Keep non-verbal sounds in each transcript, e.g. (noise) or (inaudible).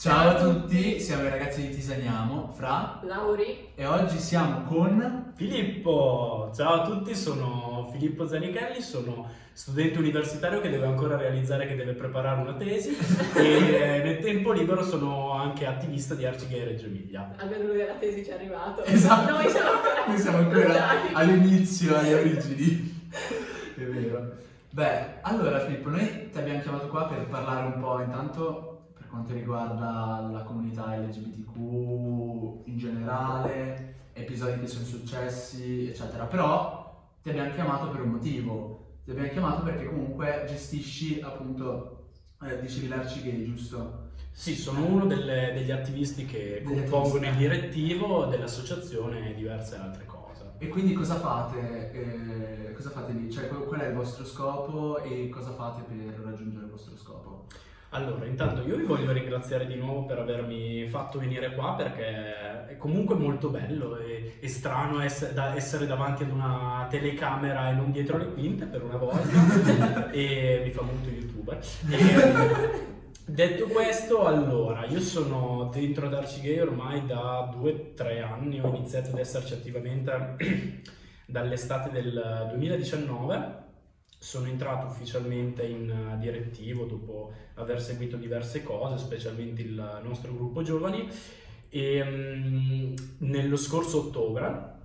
Ciao a tutti, siamo i ragazzi di Tisaniamo, Fra, Lauri, e oggi siamo con... Filippo, ciao a tutti, sono Filippo Zanichelli, sono studente universitario che deve ancora realizzare che deve preparare una tesi (laughs) e nel tempo libero sono anche attivista di Arcigay Reggio Emilia. almeno lui della tesi ci è arrivato. Esatto. Noi siamo ancora, Noi siamo ancora all'inizio, alle (laughs) origini. È vero. Beh, allora Filippo, noi ti abbiamo chiamato qua per parlare un po' intanto per quanto riguarda la comunità LGBTQ in generale, episodi che sono successi, eccetera. Però ti abbiamo chiamato per un motivo. Ti abbiamo chiamato perché comunque gestisci appunto, eh, dicevi l'Arcigay, giusto? Sì, sono uno delle- degli attivisti che Degli compongono il attivisti. direttivo dell'associazione e diverse altre cose. E quindi cosa fate? eh, cosa fate lì? Cioè, qual è il vostro scopo e cosa fate per raggiungere il vostro scopo? Allora, intanto io vi voglio ringraziare di nuovo per avermi fatto venire qua perché è comunque molto bello e, e strano ess- da- essere davanti ad una telecamera e non dietro le quinte per una volta. (laughs) E mi fa molto youtuber. E, detto questo, allora, io sono dentro ad Arcigay ormai da due o tre anni, ho iniziato ad esserci attivamente (clears throat) dall'estate del 2019 sono entrato ufficialmente in eh, direttivo dopo aver seguito diverse cose, specialmente il nostro gruppo giovani, e, mm, nello scorso ottobre.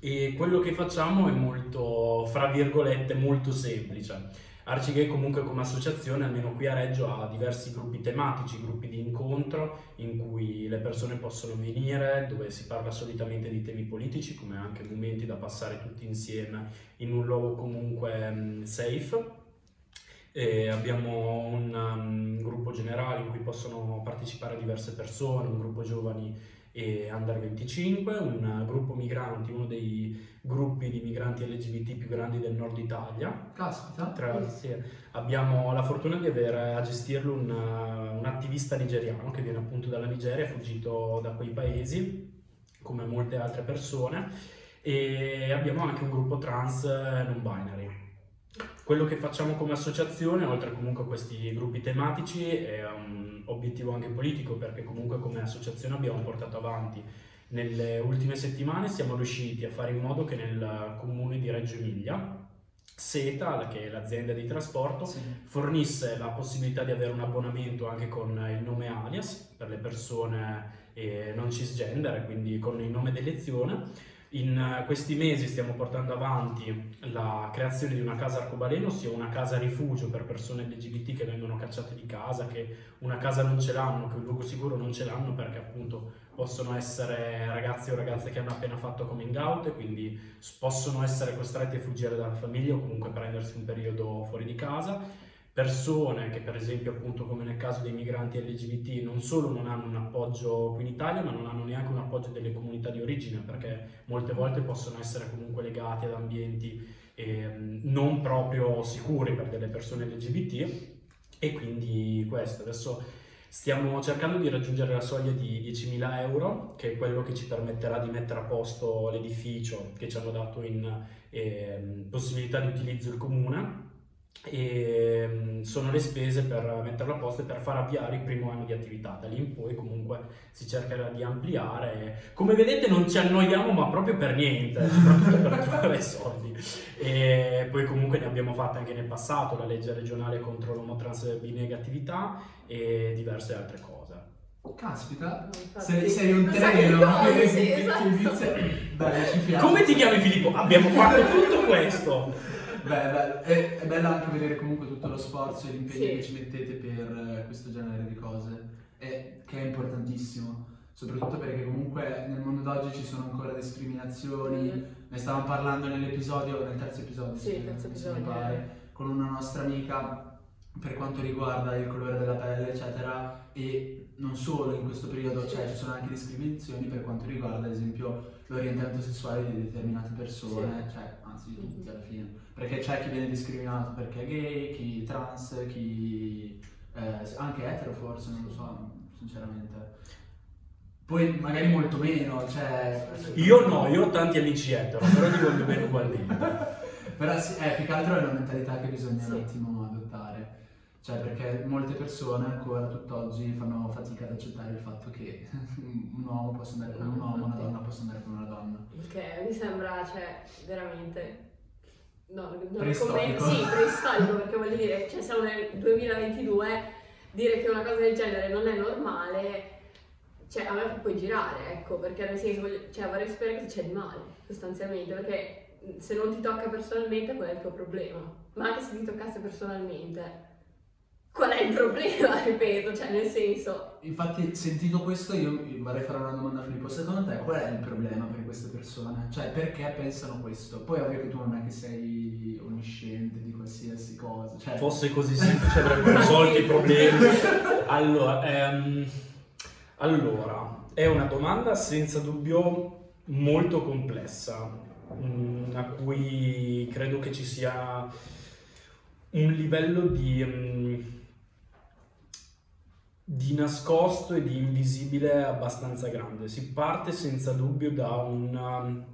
E quello che facciamo è molto, fra virgolette, molto semplice. Arcigay comunque come associazione, almeno qui a Reggio, ha diversi gruppi tematici, gruppi di incontro in cui le persone possono venire, dove si parla solitamente di temi politici, come anche momenti da passare tutti insieme in un luogo comunque mm, safe. E abbiamo un um, gruppo generale in cui possono partecipare diverse persone, un gruppo giovani e under 25, un gruppo migranti, uno dei gruppi di migranti LGBT più grandi del nord Italia. Caspita. Tra sì, abbiamo la fortuna di avere a gestirlo un, un attivista nigeriano che viene appunto dalla Nigeria, fuggito da quei paesi come molte altre persone e abbiamo anche un gruppo trans eh, non binary. Quello che facciamo come associazione, oltre comunque a questi gruppi tematici, è un obiettivo anche politico perché comunque come associazione abbiamo portato avanti nelle ultime settimane siamo riusciti a fare in modo che nel comune di Reggio Emilia SETA, che è l'azienda di trasporto, Sì. fornisse la possibilità di avere un abbonamento anche con il nome alias per le persone eh, non cisgender, quindi con il nome d'elezione. In eh, questi mesi stiamo portando avanti la creazione di una casa arcobaleno, ossia una casa rifugio per persone LGBT che vengono cacciate di casa, che una casa non ce l'hanno, che un luogo sicuro non ce l'hanno perché appunto possono essere ragazzi o ragazze che hanno appena fatto coming out e quindi possono essere costretti a fuggire dalla famiglia o comunque prendersi un periodo fuori di casa. Persone che per esempio appunto come nel caso dei migranti LGBT non solo non hanno un appoggio qui in Italia ma non hanno neanche un appoggio delle comunità di origine perché molte volte possono essere comunque legati ad ambienti ehm, non proprio sicuri per delle persone LGBT e quindi questo adesso Stiamo cercando di raggiungere la soglia di 10.000 euro, che è quello che ci permetterà di mettere a posto l'edificio che ci hanno dato in ehm, possibilità di utilizzo il comune. E ehm, sono le spese per metterlo a posto e per far avviare il primo anno di attività. Da lì in poi comunque si cercherà di ampliare. Come vedete non ci annoiamo ma proprio per niente, (laughs) soprattutto per trovare soldi. E poi comunque ne abbiamo fatte anche nel passato, la legge regionale contro l'omotransbinegatività e diverse altre cose. Caspita. Sei, sei un treno sì, (laughs) esatto. Beh. Come ti chiami Filippo? Abbiamo fatto tutto questo! Beh, è, è bello anche vedere comunque tutto lo sforzo e l'impegno Sì. che ci mettete per eh, questo genere di cose, e, che è importantissimo, soprattutto perché comunque nel mondo d'oggi ci sono ancora discriminazioni, Mm. ne stavamo parlando nell'episodio, nel terzo episodio, Sì, terzo episodio. pare, con una nostra amica per quanto riguarda il colore della pelle, eccetera, e non solo in questo periodo, cioè ci sono anche discriminazioni per quanto riguarda, ad esempio, l'orientamento sessuale di determinate persone, cioè anzi di tutti alla fine, perché c'è chi viene discriminato perché è gay, chi trans, chi eh, anche etero forse, non lo so, sinceramente. Poi magari molto meno, cioè... Io no, io ho tanti amici etero, però li voglio bene ugualmente. Però sì, eh, più che altro è una mentalità che bisogna un Sì. attimo adottare. Cioè, perché molte persone ancora tutt'oggi fanno fatica ad accettare il fatto che (laughs) un uomo possa andare con un uomo, una donna possa andare con una donna. Che mi sembra, cioè, veramente... No, non Preistorico. commento. Sì, preistorico, perché voglio dire, cioè, siamo nel 2022, dire che una cosa del genere non è normale, cioè, a me fa poi girare, ecco, perché nel senso, voglio- cioè, vorrei sapere cosa c'è di male, sostanzialmente, perché se non ti tocca personalmente, qual è il tuo problema? Ma anche se ti toccasse personalmente, qual è il problema, (laughs) ripeto, cioè, nel senso... Infatti, sentito questo, io vorrei fare una domanda a Filippo. Secondo te qual è il problema per queste persone? Cioè, perché pensano questo? Poi ovvio che tu non è che sei onnisciente di qualsiasi cosa. Cioè, Fosse così semplice avrebbero risolto i problemi. Allora, ehm, allora, è una domanda senza dubbio molto complessa, mm, a cui credo che ci sia un livello di, mm, di nascosto e di invisibile abbastanza grande. Si parte senza dubbio da un um,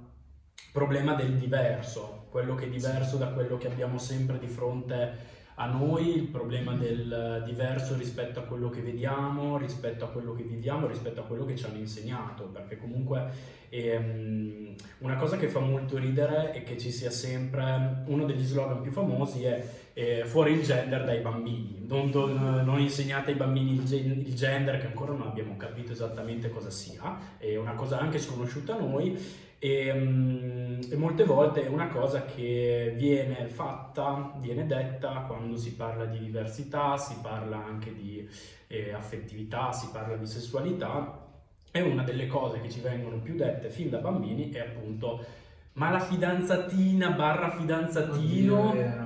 problema del diverso, quello che è diverso da quello che abbiamo sempre di fronte a noi, il problema del diverso rispetto a quello che vediamo, rispetto a quello che viviamo, rispetto a quello che ci hanno insegnato, perché comunque ehm, una cosa che fa molto ridere è che ci sia sempre uno degli slogan più famosi è eh, fuori il gender dai bambini, non, non- non insegnate ai bambini il, gen- il gender che ancora non abbiamo capito esattamente cosa sia, è una cosa anche sconosciuta a noi. E, mm, e molte volte è una cosa che viene fatta, viene detta quando si parla di diversità, si parla anche di eh, affettività, si parla di sessualità. E una delle cose che ci vengono più dette fin da bambini è appunto ma la fidanzatina barra fidanzatino Oddio,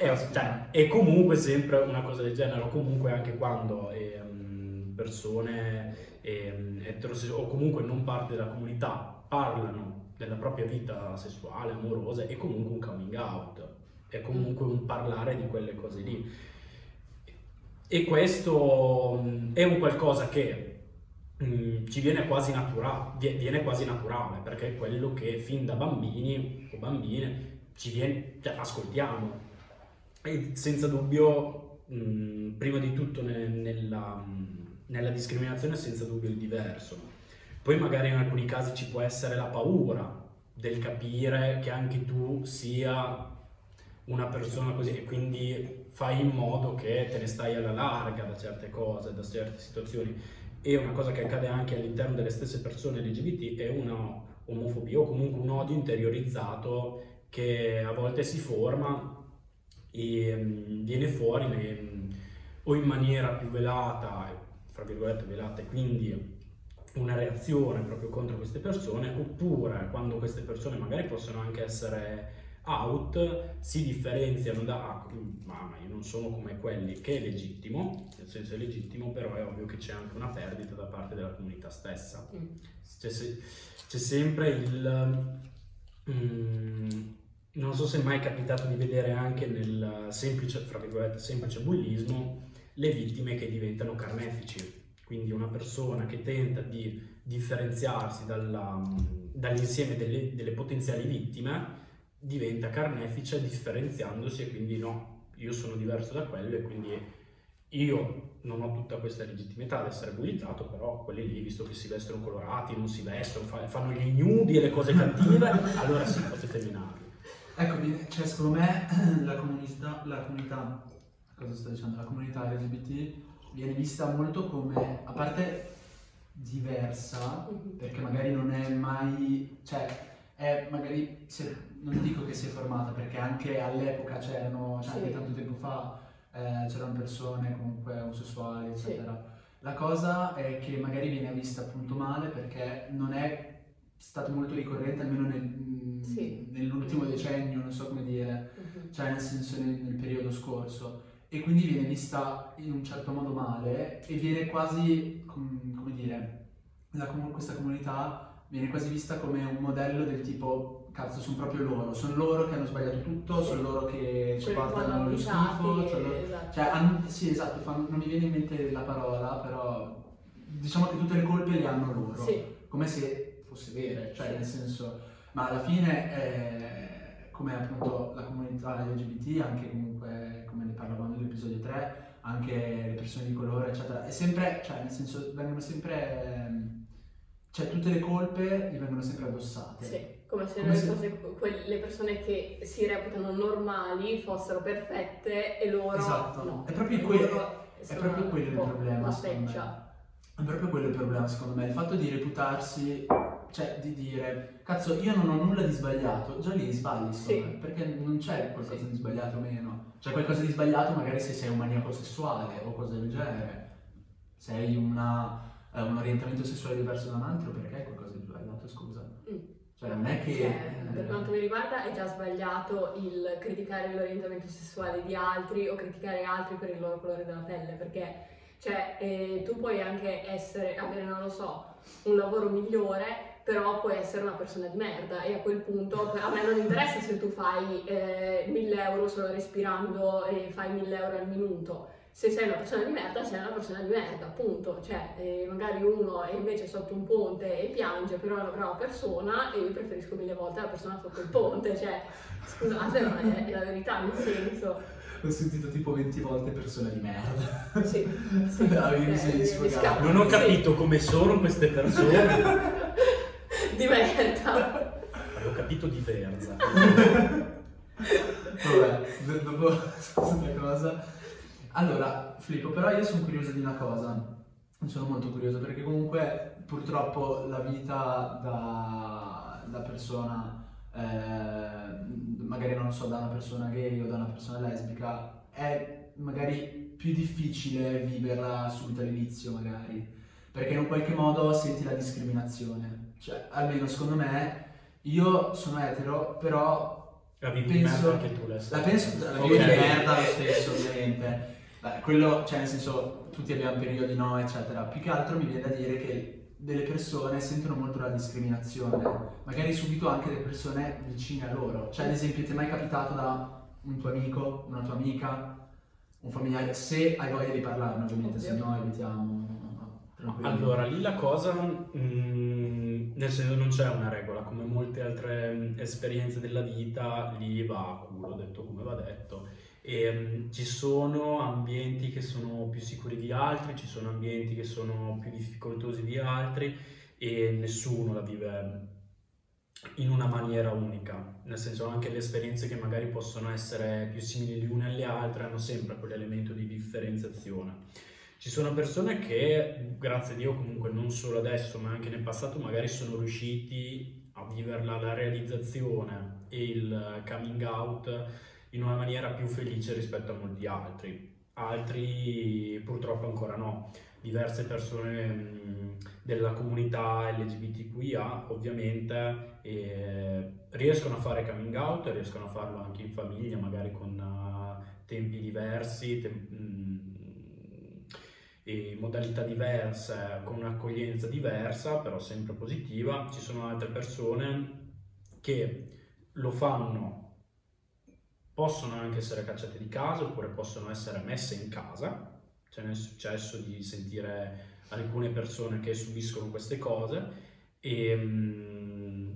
è cioè, è comunque sempre una cosa del genere, comunque anche quando ehm, persone ehm, eterosessuali o comunque non parte della comunità parlano della propria vita sessuale, amorosa, è comunque un coming out, è comunque un parlare di quelle cose lì. E questo è un qualcosa che mh, ci viene quasi, natura- vie- viene quasi naturale, perché è quello che fin da bambini o bambine ci viene, cioè, ascoltiamo. E senza dubbio, mh, prima di tutto ne- nella, nella discriminazione, senza dubbio il diverso. Poi magari in alcuni casi ci può essere la paura del capire che anche tu sia una persona così e quindi fai in modo che te ne stai alla larga da certe cose, da certe situazioni. E una cosa che accade anche all'interno delle stesse persone LGBT è una omofobia o comunque un odio interiorizzato che a volte si forma e mm, viene fuori ne- o in maniera più velata, fra virgolette velata, e quindi una reazione proprio contro queste persone, oppure quando queste persone magari possono anche essere out, si differenziano da "Ah, ma ma io non sono come quelli, che è legittimo, nel senso è legittimo, però è ovvio che c'è anche una perdita da parte della comunità stessa. Mm. C'è, c'è sempre il... mm, non so se è mai capitato di vedere anche nel semplice, fra virgolette, semplice bullismo, le vittime che diventano carnefici. Quindi una persona che tenta di differenziarsi dalla- dall'insieme delle, delle potenziali vittime diventa carnefice differenziandosi e quindi no, io sono diverso da quello e quindi io non ho tutta questa legittimità ad essere bullizzato, però quelli lì, visto che si vestono colorati, non si vestono, fa- fanno gli ignudi e le cose cattive, (laughs) allora sì, potete minarli. Ecco, viene- cioè secondo me (clears throat) la comunità, la comunità, cosa sto dicendo, la comunità LGBT viene vista molto come, a parte diversa, Mhm. perché magari non è mai, cioè è magari, se- non dico che si è formata, perché anche all'epoca c'erano, cioè Sì. anche tanto tempo fa, eh, c'erano persone comunque omosessuali, Sì. eccetera. La cosa è che magari viene vista appunto male perché non è stato molto ricorrente, almeno nel- mm, Sì. nell'ultimo decennio, non so come dire, Mhm. cioè nel senso nel, nel periodo scorso. E quindi viene vista in un certo modo male e viene quasi, com- come dire, la questa comunità viene quasi vista come un modello del tipo, cazzo, sono proprio loro, sono loro che hanno sbagliato tutto, Sì. sono loro che ci portano lo schifo, cioè loro- esatto. cioè, han- sì, esatto, fan- non mi viene in mente la parola, però diciamo che tutte le colpe le hanno loro, Sì. come se fosse vero, cioè nel senso, ma alla fine, eh, come appunto la comunità LGBT, anche comunque come ne parlavamo nell'episodio 3, anche le persone di colore, eccetera, è sempre, cioè nel senso, vengono sempre, ehm, cioè tutte le colpe gli vengono sempre addossate. Sì, come se Come se- fosse que- le persone che si reputano normali fossero perfette e loro Esatto. no. È proprio Loro quello- È proprio quello il problema, secondo me. È proprio quello il problema, secondo me, il fatto di reputarsi, cioè di dire, cazzo, io non ho nulla di sbagliato, già lì sbagli, Sì. perché non c'è qualcosa Sì. di sbagliato o meno. C'è qualcosa di sbagliato magari se sei un maniaco sessuale o cose del genere. Sei una, eh, un orientamento sessuale diverso da un altro, perché è qualcosa di sbagliato, scusa. Mm. Cioè non è che... Cioè, eh, per quanto mi riguarda è già sbagliato il criticare l'orientamento sessuale di altri o criticare altri per il loro colore della pelle, perché cioè, eh, tu puoi anche essere, avere, non lo so, un lavoro migliore, però puoi essere una persona di merda e a quel punto a me non interessa se tu fai eh, 1000 euro solo respirando e fai 1000 euro al minuto. Se sei una persona di merda, sei una persona di merda, punto. Cioè, eh, magari uno è invece sotto un ponte e piange, però è una brava persona e io preferisco mille volte la persona sotto il ponte. Cioè, scusate, ma è, è la verità, nel senso. Ho sentito tipo 20 volte persone di merda. Sì, sì. Di (laughs) mi sfogare. scappa. Non ho Sì. capito come sono queste persone. (laughs) di merda. Avevo capito di Verza. (laughs) Vabbè, do- dopo questa cosa. Allora, Filippo, però io sono curioso di una cosa. Sono molto curioso perché comunque purtroppo la vita da, da persona, eh, magari non lo so, da una persona gay o da una persona lesbica, è magari più difficile viverla subito all'inizio, magari. Perché in un qualche modo senti la discriminazione. Cioè, almeno secondo me, io sono etero, però La vivi di Penso- merda anche tu, la penso, la vivo di merda lo stesso, ovviamente. Beh, quello, cioè, nel senso, tutti abbiamo periodi no, eccetera. Più che altro mi viene da dire che delle persone sentono molto la discriminazione, magari subito anche le persone vicine a loro. Cioè, ad esempio, ti è mai capitato da un tuo amico, una tua amica, un familiare, se hai voglia di parlarne, ovviamente, se no evitiamo. Tranquilli. Allora, lì la cosa, mm, nel senso non c'è una regola, come molte altre mm, esperienze della vita, lì va a culo, detto come va detto. E, mm, ci sono ambienti che sono più sicuri di altri, ci sono ambienti che sono più difficoltosi di altri e nessuno la vive in una maniera unica, nel senso anche le esperienze che magari possono essere più simili le une alle altre hanno sempre quell'elemento di differenziazione. Ci sono persone che, grazie a Dio, comunque non solo adesso, ma anche nel passato, magari sono riusciti a viverla la realizzazione e il coming out in una maniera più felice rispetto a molti altri. Altri purtroppo ancora no. Diverse persone della comunità LGBTQIA ovviamente eh, riescono a fare coming out, riescono a farlo anche in famiglia, magari con eh, tempi diversi, tem- mh, e modalità diverse, con un'accoglienza diversa, però sempre positiva. Ci sono altre persone che lo fanno, possono anche essere cacciate di casa oppure possono essere messe in casa. Ce n'è successo di sentire alcune persone che subiscono queste cose e mm,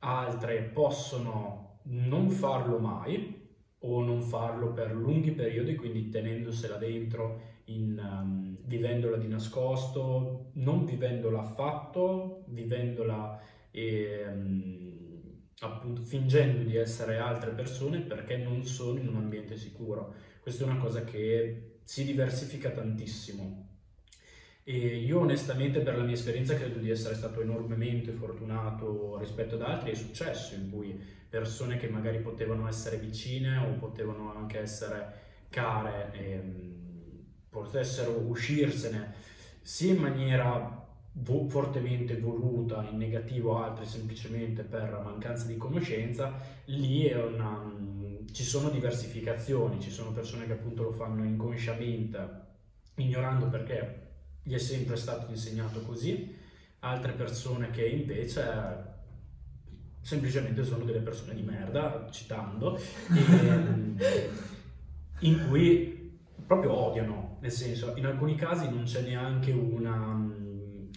altre possono non farlo mai o non farlo per lunghi periodi, quindi tenendosela dentro in, um, vivendola di nascosto, non vivendola affatto, vivendola e, um, appunto fingendo di essere altre persone perché non sono in un ambiente sicuro. Questa è una cosa che si diversifica tantissimo. E io onestamente per la mia esperienza credo di essere stato enormemente fortunato rispetto ad altri, è successo in cui persone che magari potevano essere vicine o potevano anche essere care ehm, potessero uscirsene sia in maniera vo- fortemente voluta, in negativo, altri semplicemente per mancanza di conoscenza, lì una, ci sono diversificazioni, ci sono persone che appunto lo fanno inconsciamente, ignorando perché gli è sempre stato insegnato così, altre persone che invece semplicemente sono delle persone di merda, citando, (laughs) e, in cui proprio odiano, nel senso, in alcuni casi non c'è neanche una,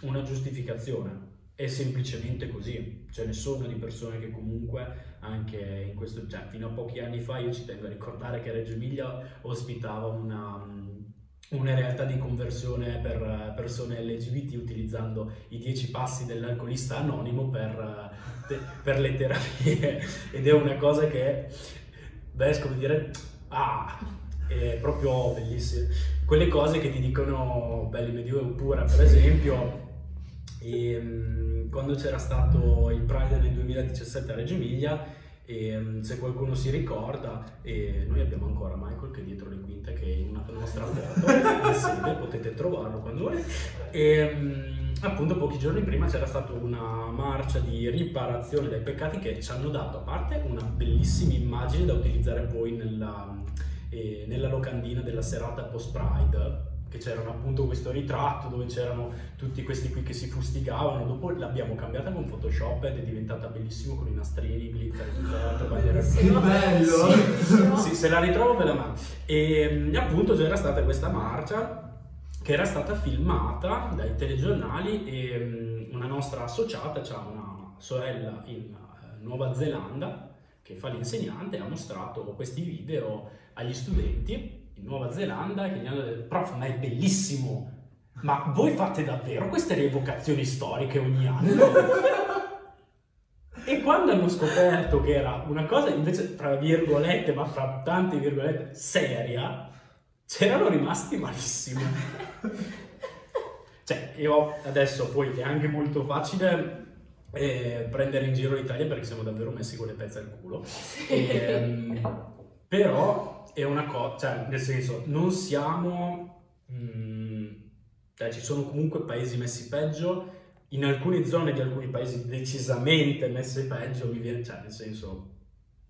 una giustificazione, è semplicemente così, ce ne sono di persone che comunque anche in questo, cioè fino a pochi anni fa io ci tengo a ricordare che Reggio Emilia ospitava una, una realtà di conversione per persone LGBT utilizzando i dieci passi dell'alcolista anonimo per, per le terapie. (laughs) Ed è una cosa che, beh, come dire, ah, è proprio bellissimo. Quelle cose che ti dicono Belli Medioevo pura, per esempio, e, ehm, quando c'era stato il Pride nel 2017 a Reggio Emilia, e, ehm, se qualcuno si ricorda, e noi abbiamo ancora Michael che è dietro le quinte, che è una nostra foto, (laughs) sede, potete trovarlo quando volete. E, ehm, appunto pochi giorni prima c'era stata una marcia di riparazione dai peccati che ci hanno dato a parte una bellissima immagine da utilizzare poi nella, eh, nella locandina della serata post Pride che c'erano appunto questo ritratto dove c'erano tutti questi qui che si fustigavano, dopo l'abbiamo cambiata con Photoshop ed è diventata bellissimo con i nastrini, glitter e bandiera. Che bello! Sì, sì, se la ritrovo ve la mando. E appunto c'era stata questa marcia che era stata filmata dai telegiornali e una nostra associata ha una sorella in eh, Nuova Zelanda che fa l'insegnante e ha mostrato questi video agli studenti in Nuova Zelanda che gli hanno detto, prof, ma è bellissimo, ma voi fate davvero queste rievocazioni storiche ogni anno? e quando hanno scoperto che era una cosa invece, fra virgolette, ma fra tante virgolette, seria, c'erano rimasti malissimo. cioè, io adesso poi è anche molto facile eh, prendere in giro l'Italia perché siamo davvero messi con le pezze al culo. E, ehm, però è una cosa, cioè nel senso, non siamo, mh, cioè ci sono comunque paesi messi peggio, in alcune zone di alcuni paesi decisamente messi peggio, mi viene, cioè nel senso,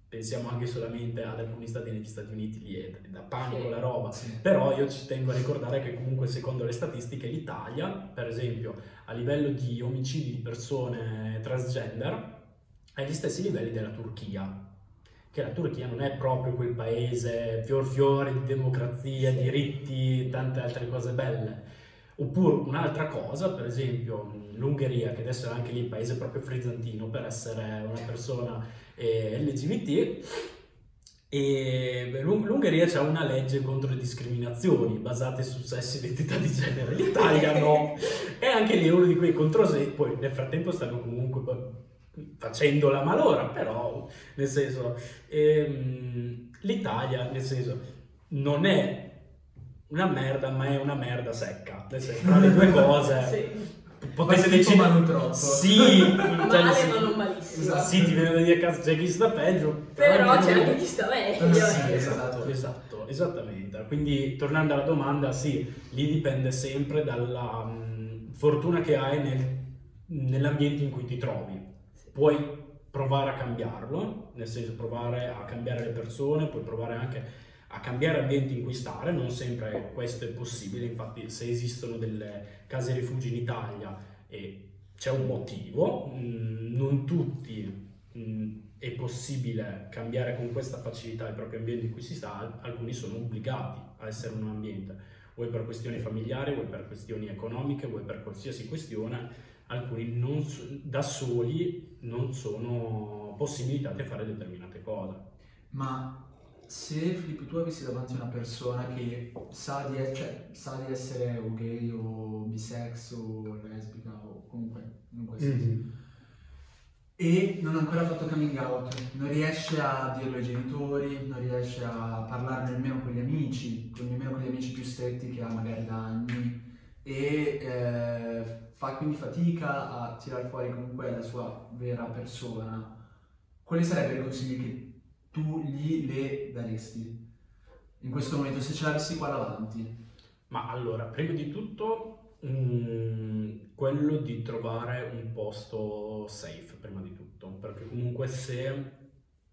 pensiamo anche solamente ad alcuni stati negli Stati Uniti, lì è da panico sì. la roba, sì. però io ci tengo a ricordare che comunque secondo le statistiche l'Italia, per esempio, a livello di omicidi di persone transgender, ha gli stessi livelli della Turchia, che la Turchia non è proprio quel paese fior fiore di democrazia, sì. diritti, tante altre cose belle. Oppure un'altra cosa, per esempio l'Ungheria, che adesso è anche lì il paese proprio frizzantino per essere una persona eh, LGBT, e l'Ungheria c'ha una legge contro le discriminazioni basate su sesso e identità di genere, l'Italia no. (laughs) e anche lì è uno di quei controsei, poi nel frattempo stanno comunque facendo la malora, però nel senso ehm, l'Italia nel senso non è una merda, ma è una merda secca. Nel senso, tra le due cose (laughs) sì. potete decidere ma non troppo. Sì, (laughs) cioè, male sì, ma non malissimo. Esatto. Sì, ti viene da dire cazzo c'è chi sta peggio, però, però c'è anche chi sta meglio. Sì, esatto, esatto, esattamente. Quindi tornando alla domanda, sì, lì dipende sempre dalla um, fortuna che hai nel, nell'ambiente in cui ti trovi puoi provare a cambiarlo, nel senso provare a cambiare le persone, puoi provare anche a cambiare ambienti in cui stare, non sempre questo è possibile, infatti se esistono delle case rifugio in Italia e c'è un motivo, mm, non tutti mm, è possibile cambiare con questa facilità il proprio ambiente in cui si sta, alcuni sono obbligati a essere in un ambiente, vuoi per questioni familiari, vuoi per questioni economiche, vuoi per qualsiasi questione, alcuni non, da soli non sono possibilitati a fare determinate cose. Ma se Filippo tu avessi davanti una persona che sa di, cioè, sa di essere o gay o bisex o lesbica o comunque in qualsiasi mm-hmm. e non ha ancora fatto coming out, non riesce a dirlo ai genitori, non riesce a parlarne nemmeno con gli amici, nemmeno con gli amici più stretti che ha magari da anni e eh, fa quindi fatica a tirare fuori comunque la sua vera persona, quali sarebbero i consigli che tu gli le daresti? In questo momento se ce l'avessi qua davanti? Ma allora, prima di tutto, mh, mm, quello di trovare un posto safe, prima di tutto, perché comunque se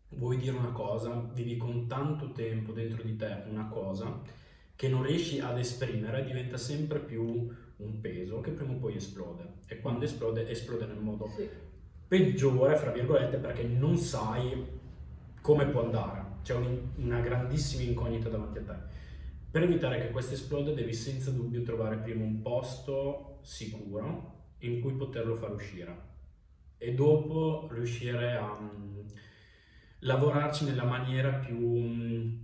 vuoi dire una cosa, vivi con tanto tempo dentro di te una cosa che non riesci ad esprimere, diventa sempre più un peso che prima o poi esplode e quando esplode esplode nel modo sì. peggiore, fra virgolette, perché non sai come può andare, c'è un, una grandissima incognita davanti a te. Per evitare che questo esplode devi senza dubbio trovare prima un posto sicuro in cui poterlo far uscire. e dopo riuscire a um, lavorarci nella maniera più um,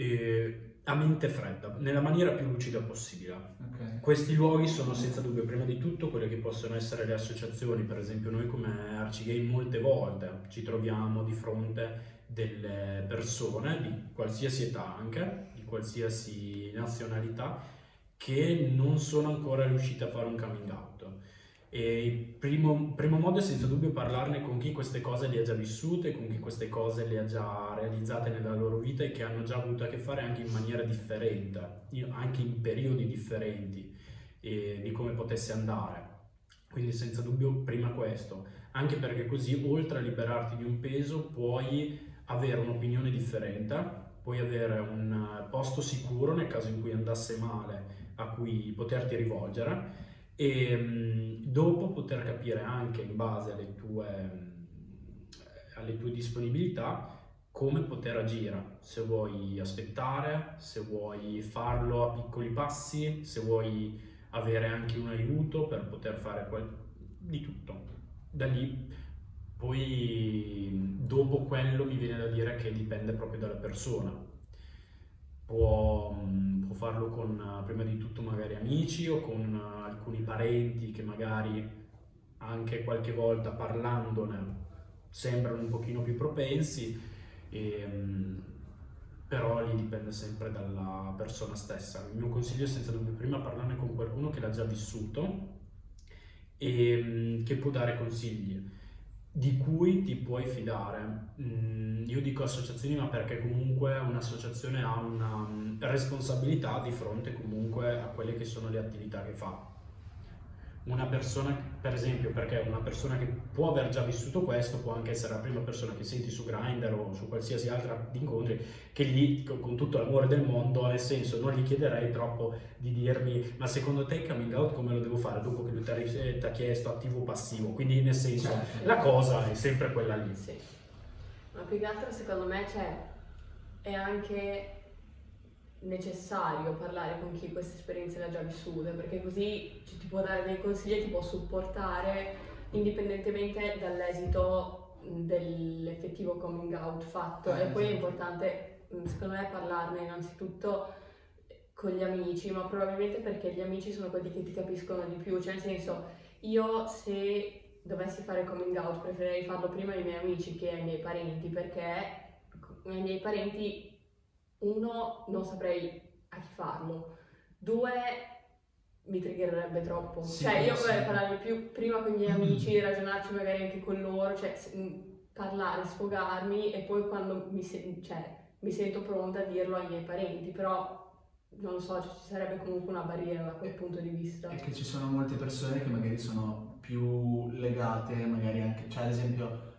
eh, a mente fredda, nella maniera più lucida possibile. Ok. Questi luoghi sono senza dubbio prima di tutto quelle che possono essere le associazioni, per esempio noi come Arcigame molte volte ci troviamo di fronte delle persone di qualsiasi età anche, di qualsiasi nazionalità, che non sono ancora riuscite a fare un coming out. E il primo, primo modo è senza dubbio parlarne con chi queste cose le ha già vissute, con chi queste cose le ha già realizzate nella loro vita e che hanno già avuto a che fare anche in maniera differente, anche in periodi differenti eh, di come potesse andare. Quindi senza dubbio prima questo, anche perché così oltre a liberarti di un peso puoi avere un'opinione differente, puoi avere un posto sicuro nel caso in cui andasse male a cui poterti rivolgere e mm, dopo poter capire anche in base alle tue, alle tue disponibilità come poter agire, se vuoi aspettare, se vuoi farlo a piccoli passi, se vuoi avere anche un aiuto per poter fare quel... di tutto. Da lì poi dopo quello mi viene da dire che dipende proprio dalla persona. Può, può farlo con prima di tutto magari amici o con alcuni parenti che magari anche qualche volta parlandone sembrano un pochino più propensi, e, però lì dipende sempre dalla persona stessa. Il mio consiglio è senza dubbio prima parlarne con qualcuno che l'ha già vissuto e che può dare consigli di cui ti puoi fidare. Mm, io dico associazioni, ma perché comunque un'associazione ha una mm, responsabilità di fronte comunque a quelle che sono le attività che fa una persona, per esempio, perché una persona che può aver già vissuto questo può anche essere la prima persona che senti su Grindr o su qualsiasi altra incontri, che gli, con tutto l'amore del mondo, nel senso, non gli chiederei troppo di dirmi, ma secondo te il coming out come lo devo fare dopo che lui ti ha chiesto attivo o passivo? Quindi, nel senso, certo. la cosa è sempre quella lì. Sì. Ma più che altro, secondo me, cioè, è anche necessario parlare con chi queste esperienze le ha già vissute, perché così ti può dare dei consigli e ti può supportare indipendentemente dall'esito dell'effettivo coming out fatto. Eh, e poi è importante, secondo me, parlarne innanzitutto con gli amici, ma probabilmente perché gli amici sono quelli che ti capiscono di più, cioè nel senso, io se dovessi fare coming out preferirei farlo prima ai miei amici che ai miei parenti, perché ai miei parenti uno, non saprei a chi farlo. Due, mi triggererebbe troppo. Sì, cioè, io vorrei parlare più prima con i miei amici, ragionarci magari anche con loro, cioè parlare, sfogarmi e poi quando mi, se- cioè, mi sento pronta a dirlo ai miei parenti, però non lo so, cioè, ci sarebbe comunque una barriera da quel punto di vista. È che ci sono molte persone che magari sono più legate, magari anche, cioè ad esempio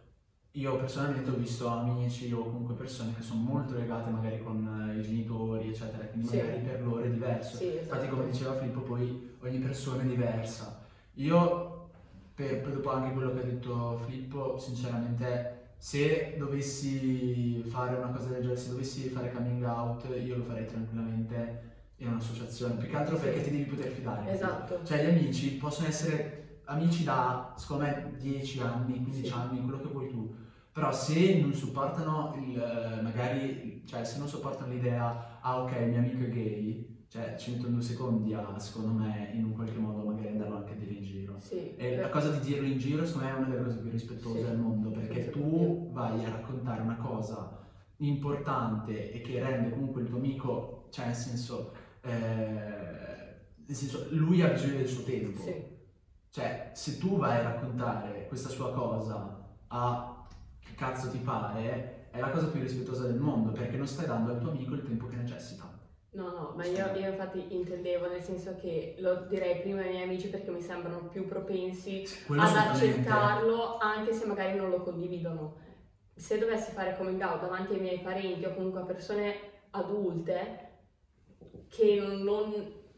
io personalmente ho visto amici o comunque persone che sono molto legate magari con eh, i genitori, eccetera, quindi sì. magari per loro è diverso. Sì, esatto. Infatti, come diceva Filippo, poi ogni persona è diversa. Io, per, per dopo anche quello che ha detto Filippo, sinceramente, se dovessi fare una cosa del genere, se dovessi fare coming out, io lo farei tranquillamente in un'associazione, più che altro perché ti devi poter fidare. Esatto. Cioè, gli amici possono essere amici da, secondo me, 10 anni, 15 sì. anni, quello che vuoi tu. Però se non supportano il, magari, cioè se non supportano l'idea, ah ok, il mio amico è gay, cioè ci mettono due secondi a, secondo me, in un qualche modo magari andarlo anche a dire in giro. Sì, e la cosa di dirlo in giro, secondo me, è una delle cose più rispettose sì. al mondo, perché tu vai a raccontare una cosa importante e che rende comunque il tuo amico, cioè nel senso, eh, nel senso lui ha bisogno del suo tempo. Sì. Cioè, se tu vai a raccontare questa sua cosa a che cazzo ti pare, è la cosa più rispettosa del mondo, perché non stai dando al tuo amico il tempo che necessita. No, no, ma io, io, infatti intendevo nel senso che lo direi prima ai miei amici perché mi sembrano più propensi Quello ad accettarlo anche se magari non lo condividono. Se dovessi fare coming out davanti ai miei parenti o comunque a persone adulte che non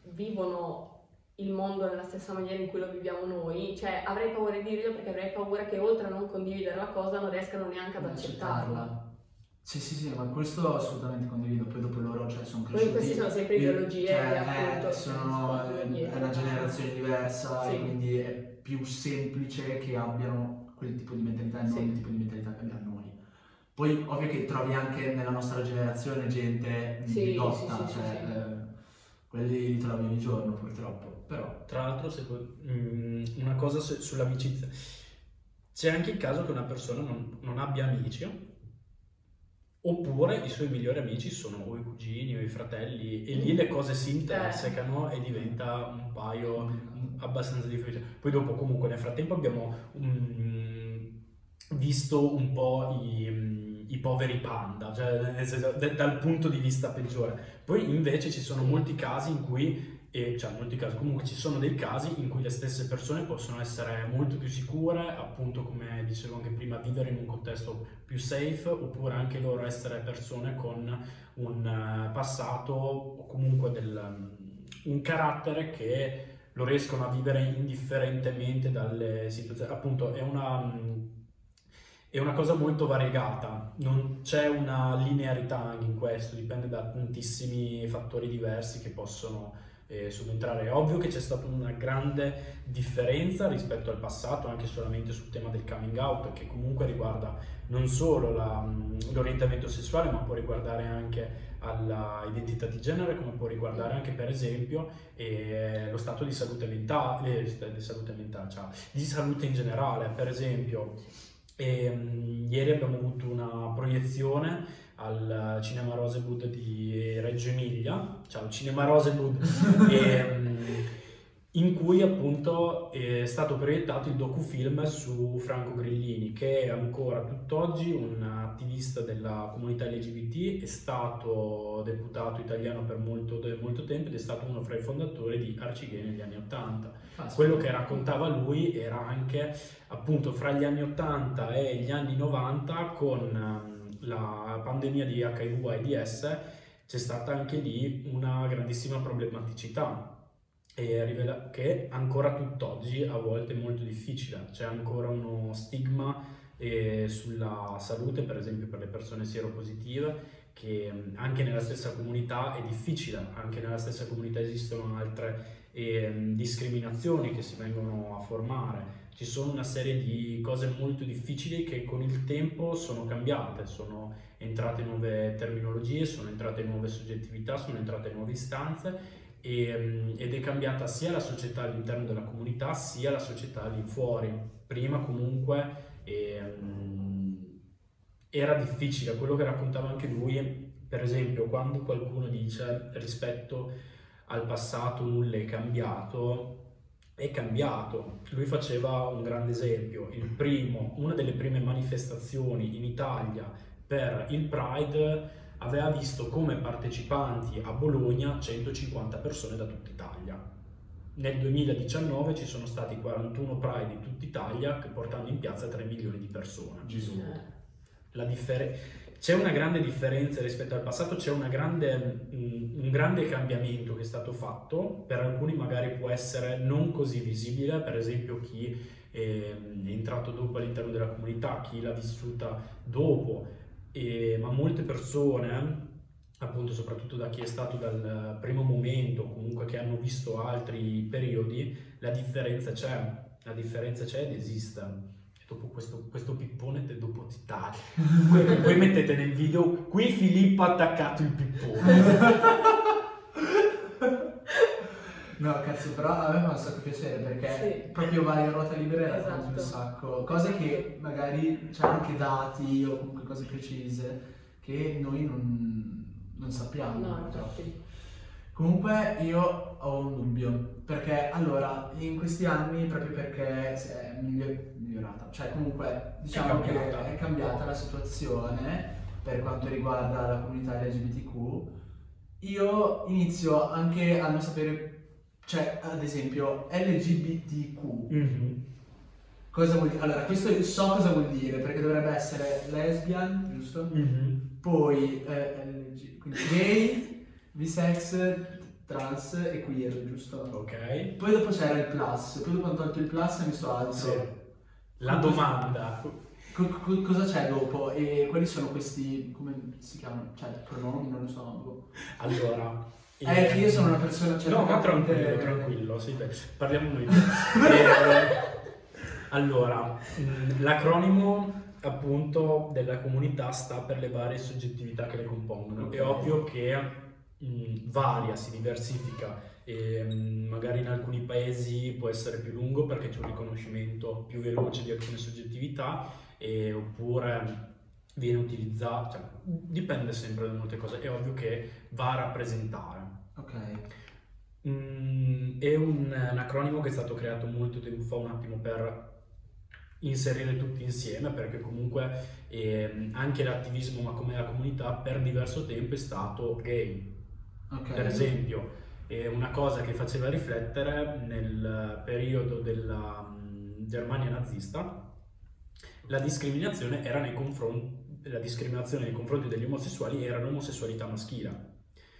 vivono il mondo nella stessa maniera in cui lo viviamo noi, cioè avrei paura di dirlo perché avrei paura che oltre a non condividere la cosa non riescano neanche ad accettarla. Sì, sì, sì, ma questo assolutamente condivido, poi dopo loro cioè, sono Poi cresciuti. queste sono sempre ideologie cioè, eh, sono, si è una generazione diversa Sì. e quindi è più semplice che abbiano quel tipo di mentalità e non Sì. il tipo di mentalità che abbiamo noi. Poi ovvio che trovi anche nella nostra generazione gente Sì, bigotta, sì, sì, cioè eh, quelli li trovi ogni giorno purtroppo, però Tra l'altro, secondo- mm, una cosa su- sull'amicizia. C'è anche il caso che una persona non, non abbia amici, oppure i suoi migliori amici sono o i cugini o i fratelli, e lì le cose si intersecano e diventa un paio abbastanza difficile. Poi dopo comunque nel frattempo abbiamo mm, visto un po' i, mm, i poveri panda, cioè senso, de- dal punto di vista peggiore. Poi invece ci sono molti casi in cui, e, cioè molti casi, comunque ci sono dei casi in cui le stesse persone possono essere molto più sicure, appunto come dicevo anche prima, vivere in un contesto più safe, oppure anche loro essere persone con un eh, passato o comunque del, mm, un carattere che lo riescono a vivere indifferentemente dalle situazioni. Appunto, è una, mm, è una cosa molto variegata, non c'è una linearità anche in questo, dipende da tantissimi fattori diversi che possono eh, subentrare. È ovvio che c'è stata una grande differenza rispetto al passato, anche solamente sul tema del coming out, che comunque riguarda non solo la- l'orientamento sessuale, ma può riguardare anche all'identità di genere, come può riguardare anche per esempio eh, lo stato di salute mentale, eh, di salute mentale, ciao, di salute in generale. Per esempio, ehm, ieri abbiamo avuto una proiezione al Cinema Rosewood di Reggio Emilia, ciao Cinema Rosewood, (laughs) ehm, in cui appunto è stato proiettato il docufilm su Franco Grillini, che è ancora tutt'oggi un attivista della comunità LGBT, è stato deputato italiano per molto, molto tempo ed è stato uno fra i fondatori di Arcigay negli anni Ottanta. Quello che raccontava lui era anche appunto fra gli anni 80 e gli anni 90 con la pandemia di HIV AIDS c'è stata anche lì una grandissima problematicità che ancora tutt'oggi a volte è molto difficile, c'è ancora uno stigma eh, sulla salute, per esempio per le persone sieropositive, che mh, anche nella stessa comunità è difficile, anche nella stessa comunità esistono altre ehm, discriminazioni che si vengono a formare. Ci sono una serie di cose molto difficili che con il tempo sono cambiate, sono entrate nuove terminologie, sono entrate nuove soggettività, sono entrate nuove istanze e, mm, ed è cambiata sia la società all'interno della comunità sia la società all'infuori. Prima comunque ehm, era difficile, quello che raccontava anche lui, per esempio quando qualcuno dice rispetto al passato nulla è cambiato, è cambiato. Lui faceva un grande esempio, il primo, una delle prime manifestazioni in Italia per il Pride aveva visto come partecipanti a Bologna 150 persone da tutta Italia. Nel 2019 ci sono stati 41 Pride in tutta Italia che portando in piazza 3 milioni di persone. Gesù. La differ- c'è una grande differenza rispetto al passato, c'è grande, mm, un grande cambiamento che è stato fatto, per alcuni magari può essere non così visibile, per esempio chi ehm, è entrato dopo all'interno della comunità, chi l'ha vissuta dopo, e- ma molte persone, appunto soprattutto da chi è stato dal primo momento, comunque che hanno visto altri periodi, la differenza c'è, la differenza c'è ed esiste. Dopo questo, questo pippone te dopo ti tagli. Poi, poi mettete nel video, qui Filippo ha attaccato il pippone. No, cazzo, però a me fa un sacco piacere perché Sì. proprio vai a ruota libera e racconti un Esatto. sacco. Cose che magari c'è anche dati o comunque cose precise che noi non, non sappiamo. No, purtroppo. infatti. Comunque io ho un dubbio, perché allora in questi anni, proprio perché si è miglio- migliorata, cioè comunque diciamo È che è cambiata la situazione per quanto riguarda la comunità LGBTQ, io inizio anche a non sapere, cioè ad esempio LGBTQ, Mhm. cosa vuol dire? Allora questo so cosa vuol dire, perché dovrebbe essere lesbian, giusto? Mhm. Poi eh, LG, quindi gay, (laughs) bisex, trans e queer, giusto? Ok. Poi dopo c'era il plus, poi dopo hanno tolto il plus e messo altro. Sì. La domanda, Co- co- cosa c'è dopo e quali sono questi, come si chiamano? Cioè, pronomi, non lo so. boh. Allora... Eh, che io sono una persona... Cioè, no, ma tranquillo, tranquillo, sì, beh, parliamo noi. (laughs) Eh, allora, mh, l'acronimo appunto della comunità sta per le varie soggettività che le compongono. È Ok. ovvio che mh, varia, si diversifica e mh, magari in alcuni paesi può essere più lungo perché c'è un riconoscimento più veloce di alcune soggettività e- oppure viene utilizzato, cioè, dipende sempre da molte cose. È ovvio che va a rappresentare. Ok. Mm, è un, un acronimo che è stato creato molto tempo fa, un attimo per inserire tutti insieme, perché comunque ehm, anche l'attivismo, ma come la comunità, per diverso tempo è stato gay. Ok. Per esempio, è una cosa che faceva riflettere nel periodo della mm, Germania nazista, la discriminazione era nei confronti la discriminazione nei confronti degli omosessuali era l'omosessualità maschile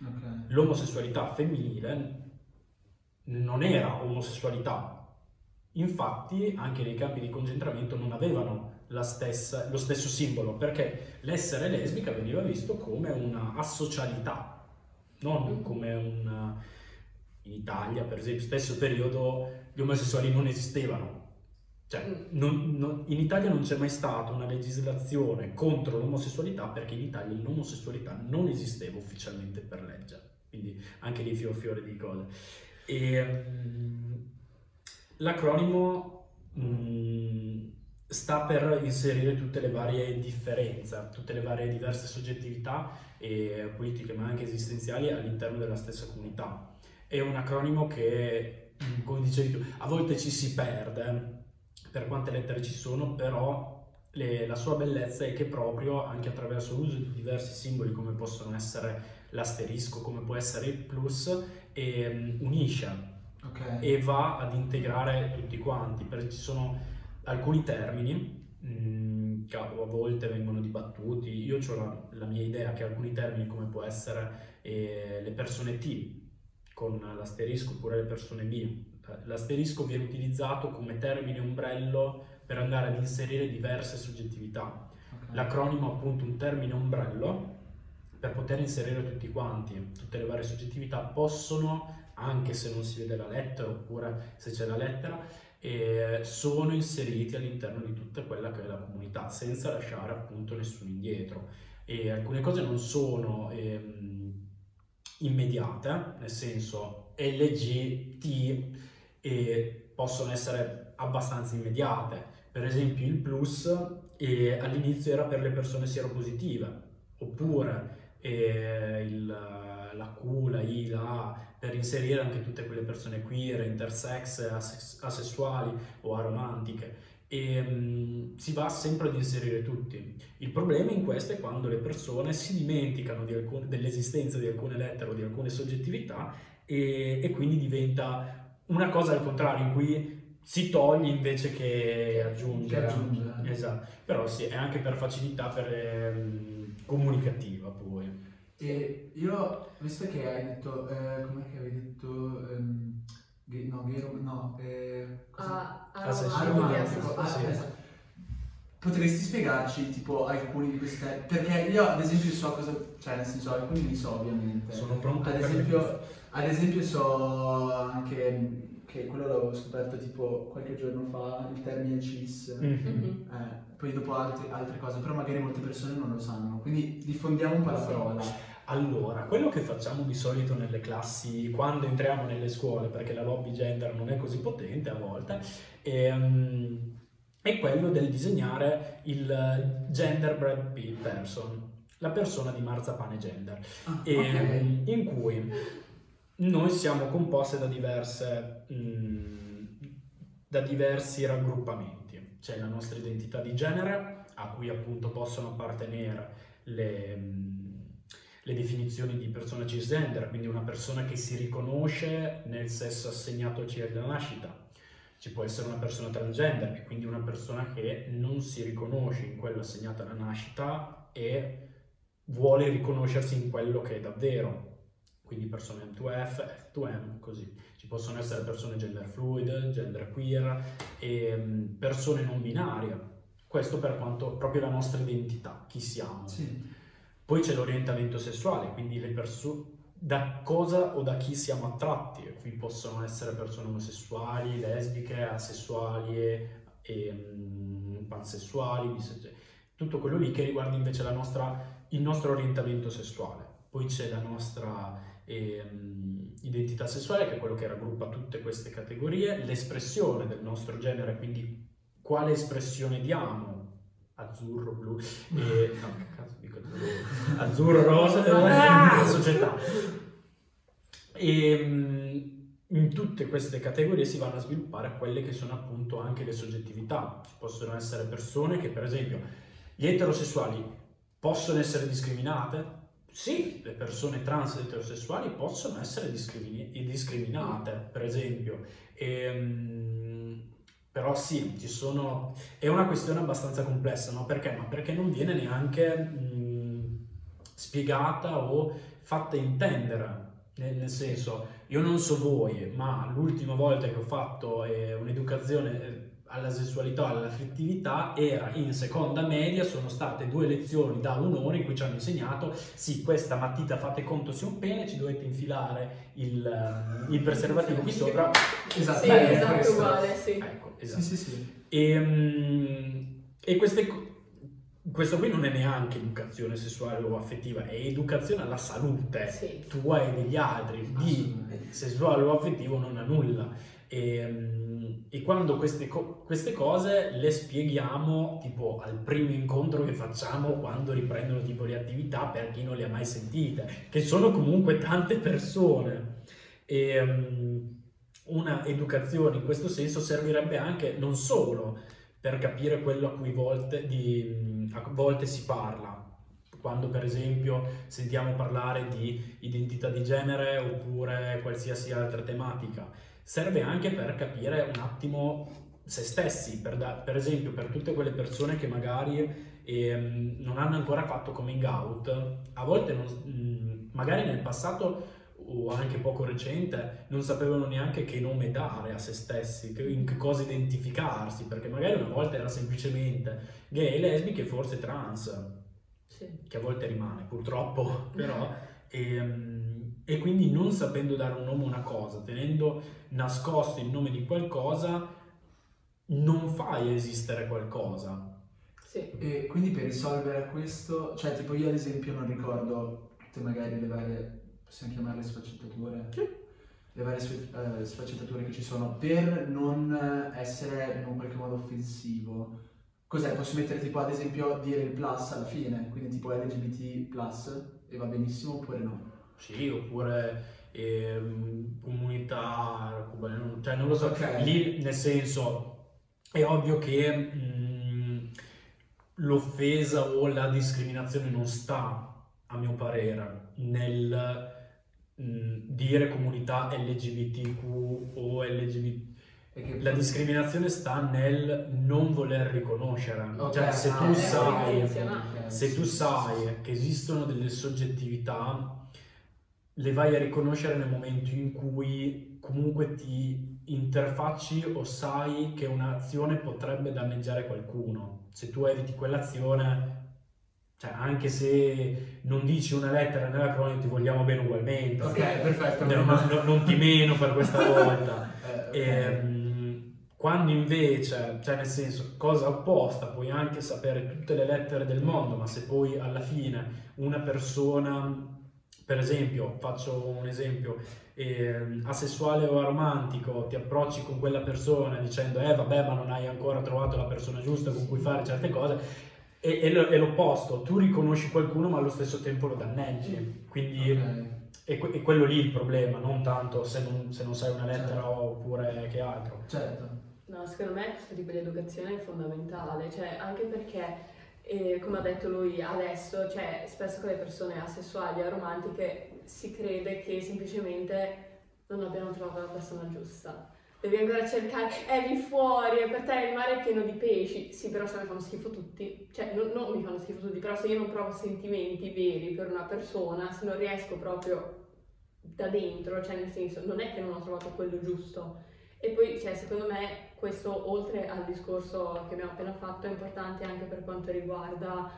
Ok. l'omosessualità femminile non era omosessualità. Infatti, anche nei campi di concentramento non avevano la stessa- lo stesso simbolo, perché l'essere lesbica veniva visto come una asocialità, non come un... In Italia, per esempio, stesso periodo gli omosessuali non esistevano. Cioè, Mm. non- non- in Italia non c'è mai stata una legislazione contro l'omosessualità perché in Italia l'omosessualità non esisteva ufficialmente per legge, quindi anche lì fior fiore di cose. E, mm, l'acronimo mm, sta per inserire tutte le varie differenze, tutte le varie diverse soggettività e politiche ma anche esistenziali all'interno della stessa comunità. È un acronimo che, mm, come dicevi tu, a volte ci si perde per quante lettere ci sono, però le- la sua bellezza è che proprio anche attraverso l'uso di diversi simboli come possono essere l'asterisco, come può essere il plus, ehm, unisce Ok. e va ad integrare tutti quanti, perché ci sono alcuni termini mh, che a volte vengono dibattuti, io ho la, la mia idea che alcuni termini come può essere eh, le persone T con l'asterisco oppure le persone B, l'asterisco viene utilizzato come termine ombrello per andare ad inserire diverse soggettività. ok. L'acronimo appunto un termine ombrello per poter inserire tutti quanti, tutte le varie soggettività possono, anche se non si vede la lettera oppure se c'è la lettera, eh, sono inseriti all'interno di tutta quella che è la comunità senza lasciare appunto nessuno indietro. E alcune cose non sono ehm, immediate, nel senso LGT e possono essere abbastanza immediate. Per esempio il plus eh, all'inizio era per le persone sieropositive, oppure eh, il- la Q, la I, la A, per inserire anche tutte quelle persone queer, intersex, asessuali o aromantiche. E mm, si va sempre ad inserire tutti. Il problema in questo è quando le persone si dimenticano di alcune- dell'esistenza di alcune lettere o di alcune soggettività e, e quindi diventa una cosa al contrario in cui si toglie invece che aggiungere. Aggiungere. Esatto, però sì, è anche per facilità per, ehm, comunicativa poi. E io, visto che hai detto, eh, com'è che avevi detto, ehm, gay- no, gay no, eh, cosa? Ah, sei ah, sì, Aromantico, ah, sì. esatto. Potresti spiegarci tipo alcuni di questi termini? Perché io ad esempio so cosa, cioè nel senso alcuni li so ovviamente. Sono pronto Ad per esempio, ad esempio so anche che quello l'avevo scoperto tipo qualche giorno fa, il termine cis. Mhm. Eh, poi dopo altre, altre cose, però magari molte persone non lo sanno, quindi diffondiamo un po' la Sì. parola. Allora, quello che facciamo di solito nelle classi quando entriamo nelle scuole, perché la lobby gender non è così potente a volte, ehm, è quello del disegnare il gender bread pe- person, la persona di marzapane gender, Ah, ehm, ok. in cui noi siamo composte da diverse mm, da diversi raggruppamenti. C'è la nostra identità di genere, a cui appunto possono appartenere le, mm, le definizioni di persona cisgender, quindi una persona che si riconosce nel sesso assegnatoci alla nascita. Ci può essere una persona transgender, e quindi una persona che non si riconosce in quello assegnato alla nascita e vuole riconoscersi in quello che è davvero. Quindi persone M2F, F2M, così. Ci possono essere persone gender fluid, gender queer e mm, persone non binarie. Questo per quanto proprio la nostra identità, chi siamo. Sì. Poi c'è l'orientamento sessuale, quindi le persone da cosa o da chi siamo attratti. Qui possono essere persone omosessuali, lesbiche, asessuali, e, um, pansessuali, bisessuali, tutto quello lì che riguarda invece nostra, il nostro orientamento sessuale. Poi c'è la nostra eh, identità sessuale, che è quello che raggruppa tutte queste categorie, l'espressione del nostro genere, quindi quale espressione diamo, azzurro, blu, (laughs) e, no, che cazzo azzurro, rosa, ah! (laughs) società. E in tutte queste categorie si vanno a sviluppare quelle che sono appunto anche le soggettività. Ci possono essere persone che, per esempio, gli eterosessuali possono essere discriminate? Sì, le persone trans eterosessuali possono essere discrimini- discriminate, per esempio. E, ehm, però sì, ci sono... È una questione abbastanza complessa, no? Perché? Ma perché non viene neanche spiegata o fatta intendere. Nel, nel, senso, io non so voi, ma l'ultima volta che ho fatto eh, un'educazione eh, alla sessualità, all'affettività, era in seconda media, sono state due lezioni da un'ora in cui ci hanno insegnato, sì, questa matita fate conto sia un pene, ci dovete infilare il, il preservativo qui sopra. Esatto, sì, esatto uguale, sì. Ecco, esatto. Sì, sì, sì. E, um, e queste, questo qui non è neanche educazione sessuale o affettiva, è educazione alla salute sì. tua e degli altri, di sessuale o affettivo non ha nulla. E, um, e quando queste, co- queste, cose le spieghiamo tipo al primo incontro che facciamo quando riprendono tipo le attività per chi non le ha mai sentite, che sono comunque tante persone. E um, una educazione in questo senso servirebbe anche non solo per capire quello a cui volte, di, a volte si parla, quando per esempio sentiamo parlare di identità di genere oppure qualsiasi altra tematica serve anche per capire un attimo se stessi, per, da, per esempio per tutte quelle persone che magari eh, non hanno ancora fatto coming out, a volte non, magari nel passato o anche poco recente non sapevano neanche che nome dare a se stessi, in che cosa identificarsi, perché magari una volta era semplicemente gay, lesbiche e forse trans, sì. che a volte rimane purtroppo, (laughs) però... E, ehm, e quindi non sapendo dare un nome a una cosa, tenendo nascosto il nome di qualcosa, non fai esistere qualcosa. Sì. E quindi per risolvere questo, cioè tipo io ad esempio non ricordo tutte magari le varie, possiamo chiamarle sfaccettature? Sì. Le varie eh, sfaccettature che ci sono per non essere in un qualche modo offensivo. Cos'è? Posso mettere tipo ad esempio dire il plus alla fine, quindi tipo LGBT plus e va benissimo oppure no? Sì, oppure eh, comunità, cioè non lo so, okay. lì nel senso è ovvio che mh, l'offesa o la discriminazione non sta, a mio parere, nel dire comunità LGBTQ o LGBT. La discriminazione sta nel non voler riconoscere. Okay. Cioè, se tu, ah, sai, se tu sai che esistono delle soggettività le vai a riconoscere nel momento in cui comunque ti interfacci o sai che un'azione potrebbe danneggiare qualcuno. Se tu eviti quell'azione, cioè anche se non dici una lettera nella cronaca ti vogliamo bene ugualmente. Ok, perfetto. Non, non, non ti meno per questa (laughs) volta. eh, okay. e, ehm, quando invece, cioè nel senso, cosa opposta, puoi anche sapere tutte le lettere del mondo, ma se poi alla fine una persona per esempio, faccio un esempio, eh, asessuale o aromantico, ti approcci con quella persona dicendo eh vabbè ma non hai ancora trovato la persona giusta con cui fare certe cose, e, e, è l'opposto, tu riconosci qualcuno ma allo stesso tempo lo danneggi, quindi okay. è, è, quello lì il problema, non tanto se non, se non sai una lettera certo. oppure che altro. Certo. No, secondo me questo tipo di educazione è fondamentale, cioè anche perché e come ha detto lui adesso, cioè spesso con le persone asessuali e aromantiche si crede che semplicemente non abbiano trovato la persona giusta. Devi ancora cercare, è lì fuori, e per te il mare è pieno di pesci. Sì, però se mi fanno schifo tutti, cioè non, non mi fanno schifo tutti, però se io non provo sentimenti veri per una persona, se non riesco proprio da dentro, cioè nel senso, non è che non ho trovato quello giusto, E poi, cioè, secondo me, questo oltre al discorso che abbiamo appena fatto è importante anche per quanto riguarda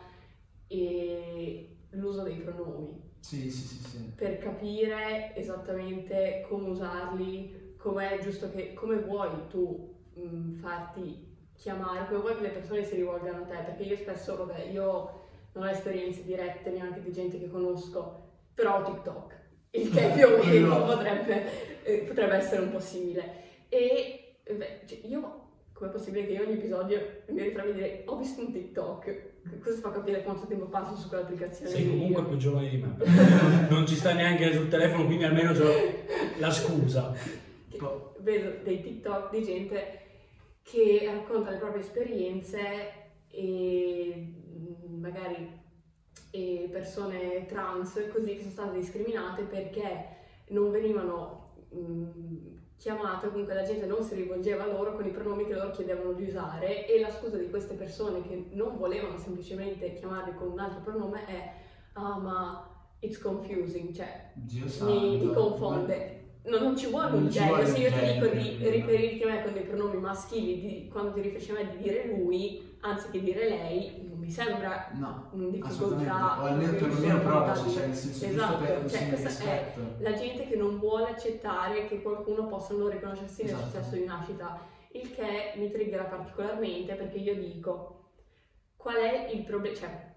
eh, l'uso dei pronomi. Sì, sì, sì, sì. Per capire esattamente come usarli, com'è giusto che, come vuoi tu mh, farti chiamare, come vuoi che le persone si rivolgano a te, perché io spesso, vabbè, io non ho esperienze dirette neanche di gente che conosco, però ho TikTok, il che più o (laughs) meno potrebbe, eh, potrebbe essere un po' simile. E beh, cioè, io, com'è possibile che io ogni episodio mi ritrovi a dire ho visto un TikTok? Questo fa capire quanto tempo passo su quell'applicazione. Sei comunque più giovane di me, (laughs) non ci sta neanche sul telefono, quindi almeno c'ho la scusa. Che vedo dei TikTok di gente che racconta le proprie esperienze e mm, magari e persone trans così che sono state discriminate perché non venivano mm, chiamate comunque la gente non si rivolgeva a loro con i pronomi che loro chiedevano di usare e la scusa di queste persone che non volevano semplicemente chiamarli con un altro pronome è ah ma it's confusing, cioè Dio mi, santo. mi confonde. No, non ci vuole un genio, se io un ti dico di riferirti a me con dei pronomi maschili, di- quando ti riferisci a me di dire lui, anziché dire lei, non mi sembra No, una assolutamente. difficoltà. O almeno perlomeno provaci, cioè nel senso Esatto, per un cioè, questa è la gente che non vuole accettare che qualcuno possa non riconoscersi nel Esatto. successo di nascita, il che mi triggera particolarmente perché io dico qual è il problema, cioè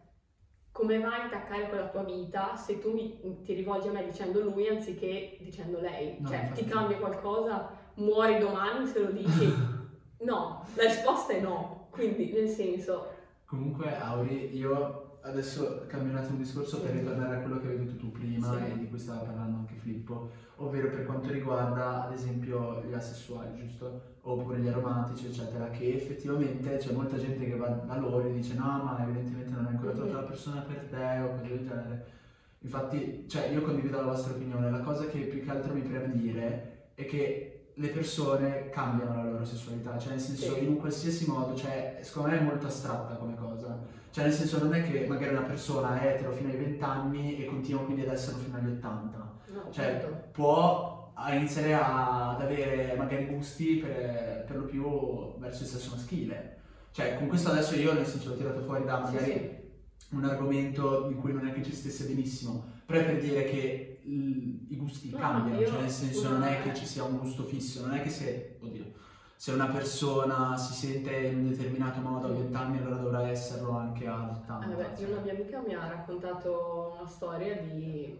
come va a intaccare con la tua vita se tu mi- ti rivolgi a me dicendo lui anziché dicendo lei? No, cioè infatti. ti cambia qualcosa? Muori domani se lo dici? (laughs) no, la risposta è no, quindi nel senso Comunque, Auri, io adesso cambio un attimo discorso Sì. per ritornare a quello che avevi detto tu prima Sì. e di cui stava parlando anche Filippo, ovvero per quanto riguarda ad esempio gli asessuali, giusto? Oppure gli aromatici, eccetera, che effettivamente c'è molta gente che va da loro e dice no, ma evidentemente non hai ancora trovato la persona per te o cose del genere. Infatti, cioè, io condivido la vostra opinione, la cosa che più che altro mi preme dire è che le persone cambiano la loro sessualità, cioè nel senso Sì. in un qualsiasi modo, cioè secondo me è molto astratta come cosa, cioè nel senso non è che magari una persona è etero fino ai 20 anni e continua quindi ad esserlo fino agli 80, no, Cioè, certo. può iniziare a- ad avere magari gusti per, per lo più verso il sesso maschile, cioè con questo adesso io nel senso l'ho tirato fuori da Sì, magari sì. un argomento in cui non è che ci stesse benissimo, però è per dire che il- i gusti No, cambiano, io- cioè nel senso non è che ci sia un gusto fisso, non è che se, oddio, se una persona si sente in un determinato modo a 20 anni allora dovrà esserlo anche a 80. Ah, vabbè, una mia amica mi ha raccontato una storia di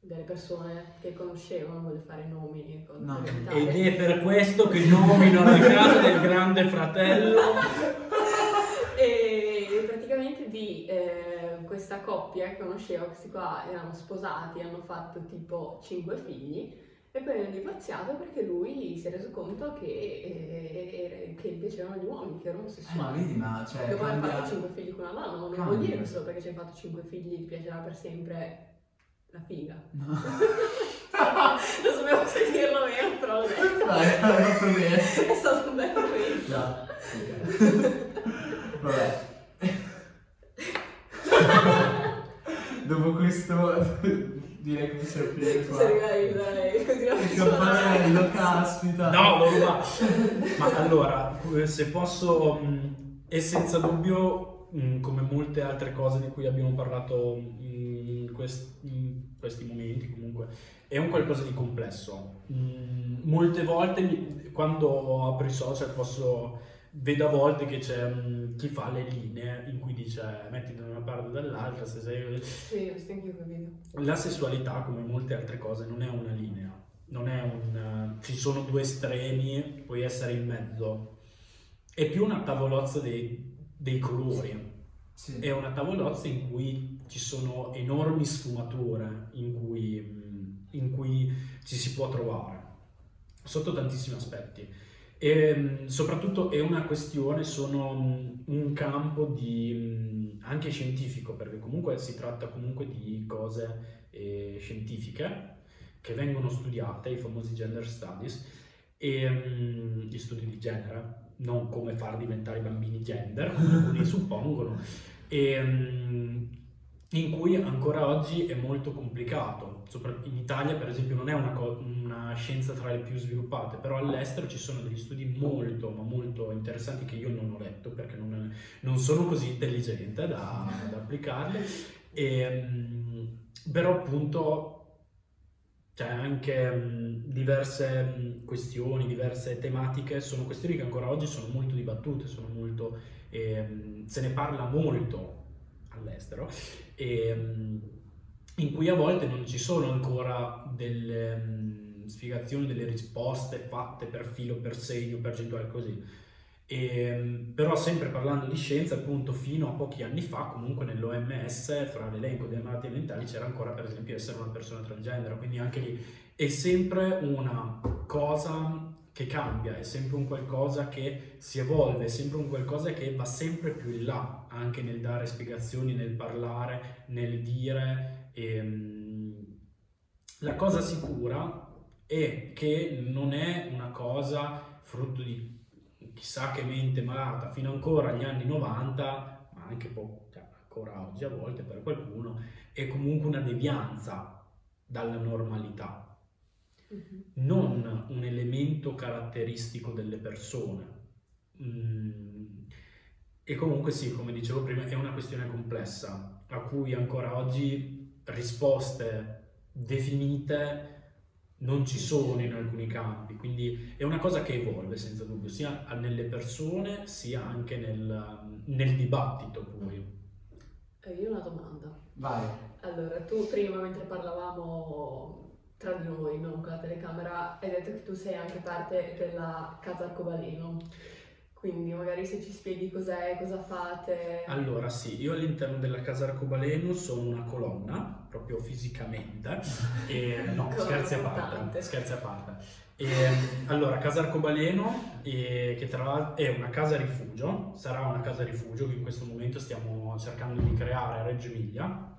delle persone che conoscevo, non voglio fare nomi con No. Ed è per questo che nomino la casa del grande fratello. (laughs) e praticamente di eh, questa coppia che conoscevo, questi qua erano sposati, hanno fatto tipo 5 figli e poi hanno divorziato perché lui si è reso conto che, eh, che piacevano gli uomini, che erano Eh, ma vedi, ma cioè Dopo aver cambia... fatto 5 figli con una donna, ma non Cambia. vuol dire che solo perché ci hai fatto 5 figli ti piacerà per sempre la figa. (laughs) No. (laughs) non sapevo se dirlo o meno, però l'ho detto. Dai, hai fatto bene. È stato un bel momento. Già, ok. (laughs) Vabbè. Dopo questo direi che possiamo finire qua. Se arrivai dai, (laughs) (laughs) Il continuiamo campanello, (laughs) caspita. No, non va. Ma allora, se posso, è senza dubbio, come molte altre cose di cui abbiamo parlato in, quest- in questi momenti, comunque, è un qualcosa di complesso. Molte volte, quando apro i social, posso vedo a volte che c'è mh, chi fa le linee in cui dice metti da una parte o dall'altra se sei Sì, la sessualità, come molte altre cose, non è una linea, non è un... ci sono due estremi, puoi essere in mezzo. È più una tavolozza dei, dei colori, Sì. è una tavolozza in cui ci sono enormi sfumature in cui, mh, in cui ci si può trovare, sotto tantissimi aspetti. E mh, soprattutto è una questione, sono un campo di, anche scientifico, perché comunque si tratta comunque di cose eh, scientifiche che vengono studiate, i famosi gender studies, e gli studi di genere, non come far diventare i bambini gender, come alcuni (laughs) suppongono. E, in cui ancora oggi è molto complicato. In Italia, per esempio, non è una, co- una, scienza tra le più sviluppate, però all'estero ci sono degli studi molto, ma molto interessanti che io non ho letto perché non, non sono così intelligente da, da applicarli. E, ehm, però appunto c'è anche diverse questioni, diverse tematiche, sono questioni che ancora oggi sono molto dibattute, sono molto, eh, se ne parla molto all'estero, e, mh, in cui a volte non ci sono ancora delle spiegazioni, delle risposte fatte per filo, per segno, percentuale, così. E, ehm, però sempre parlando di scienza, appunto fino a pochi anni fa, comunque nell'OMS, fra l'elenco delle malattie mentali c'era ancora per esempio essere una persona transgender, quindi anche lì è sempre una cosa che cambia, è sempre un qualcosa che si evolve, è sempre un qualcosa che va sempre più in là, anche nel dare spiegazioni, nel parlare, nel dire. E, ehm, la cosa sicura è che non è una cosa frutto di chissà che mente malata fino ancora agli anni 90, ma anche poco, cioè ancora oggi a volte per qualcuno, è comunque una devianza dalla normalità, mm-hmm. non un elemento caratteristico delle persone. Mm. E comunque sì, come dicevo prima, è una questione complessa, a cui ancora oggi risposte definite non ci sono in alcuni campi, quindi è una cosa che evolve senza dubbio, sia nelle persone sia anche nel, nel dibattito poi. Eh, io ho una domanda. Vai. Allora, tu prima mentre parlavamo tra di noi, non con la telecamera, hai detto che tu sei anche parte della Casa Arcobaleno. Quindi magari se ci spieghi cos'è, cosa fate. Allora sì, io all'interno della Casa Arcobaleno sono una colonna, proprio fisicamente. E, (laughs) no, scherzi a parte. Scherzi a parte. E, allora, Casa Arcobaleno, e, che tra l'altro è una casa rifugio, sarà una casa rifugio che in questo momento stiamo cercando di creare a Reggio Emilia,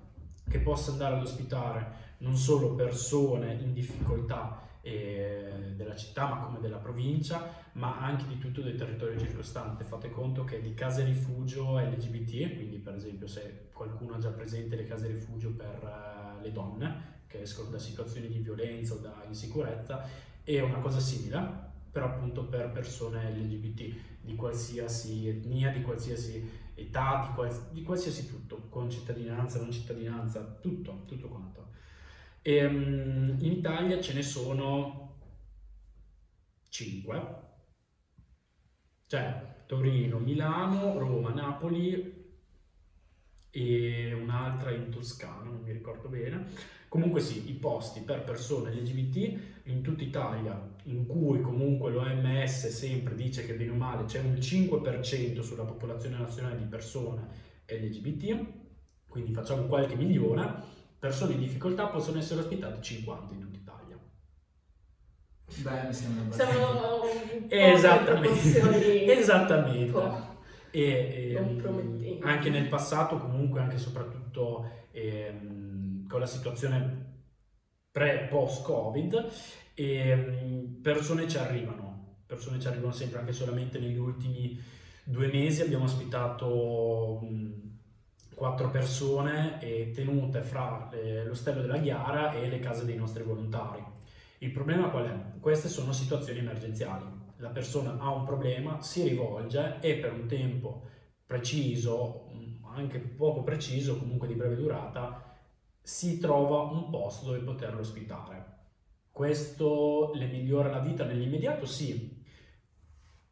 che possa andare ad ospitare non solo persone in difficoltà eh, della città, ma come della provincia, ma anche di tutto il territorio circostante. Fate conto che di case rifugio LGBT, quindi per esempio se qualcuno ha già presente le case rifugio per uh, le donne che escono da situazioni di violenza o da insicurezza, è una cosa simile, però appunto per persone LGBT di qualsiasi etnia, di qualsiasi età, di, quals- di qualsiasi tutto, con cittadinanza, non cittadinanza, tutto, tutto quanto. E, um, in Italia ce ne sono 5, cioè Torino, Milano, Roma, Napoli e un'altra in Toscana, non mi ricordo bene. Comunque sì, i posti per persone LGBT in tutta Italia, in cui comunque l'OMS sempre dice che bene o male c'è un 5% sulla popolazione nazionale di persone LGBT, quindi facciamo qualche milione, persone in difficoltà possono essere ospitate 50 in tutta Italia. Beh, mi sembra abbastanza. (laughs) Esattamente. (laughs) Esattamente. E, e anche nel passato, comunque, anche e soprattutto ehm, con la situazione pre-post-Covid, ehm, persone ci arrivano, persone ci arrivano sempre, anche solamente negli ultimi due mesi abbiamo ospitato mh, quattro persone e tenute fra eh, l'ostello della Ghiara e le case dei nostri volontari. Il problema qual è? Queste sono situazioni emergenziali. La persona ha un problema, si rivolge e per un tempo preciso, mm, anche poco preciso, comunque di breve durata, si trova un posto dove poterlo ospitare. Questo le migliora la vita nell'immediato? Sì,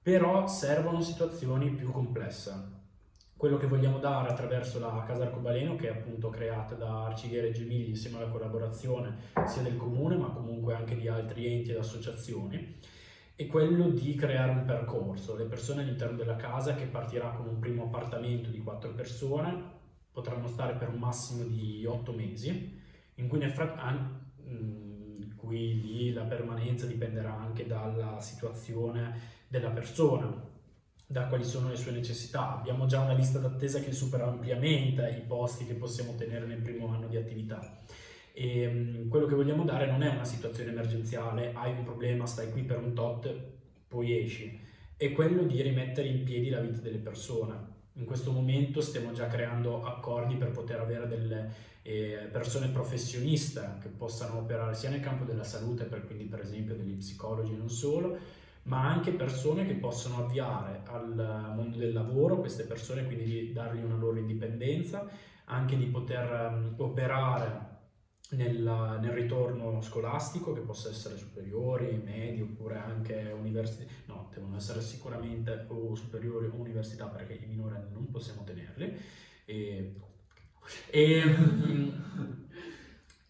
però servono situazioni più complesse quello che vogliamo dare attraverso la Casa Arcobaleno, che è appunto creata da Arcighiere e Gemigli insieme alla collaborazione sia del comune ma comunque anche di altri enti ed associazioni, è quello di creare un percorso. Le persone all'interno della casa che partirà con un primo appartamento di quattro persone potranno stare per un massimo di otto mesi, in cui nel frattempo cui lì la permanenza dipenderà anche dalla situazione della persona, da quali sono le sue necessità. Abbiamo già una lista d'attesa che supera ampiamente i posti che possiamo ottenere nel primo anno di attività. E um, quello che vogliamo dare non è una situazione emergenziale, hai un problema, stai qui per un tot, poi esci. È quello di rimettere in piedi la vita delle persone. In questo momento stiamo già creando accordi per poter avere delle eh, persone professioniste che possano operare sia nel campo della salute, per, quindi per esempio degli psicologi non solo, ma anche persone che possono avviare al mondo del lavoro, queste persone quindi di dargli una loro indipendenza, anche di poter um, operare nel, nel, ritorno scolastico, che possa essere superiori, medi oppure anche università, no, devono essere sicuramente o superiori o università perché i minori non possiamo tenerli. E, e, (laughs)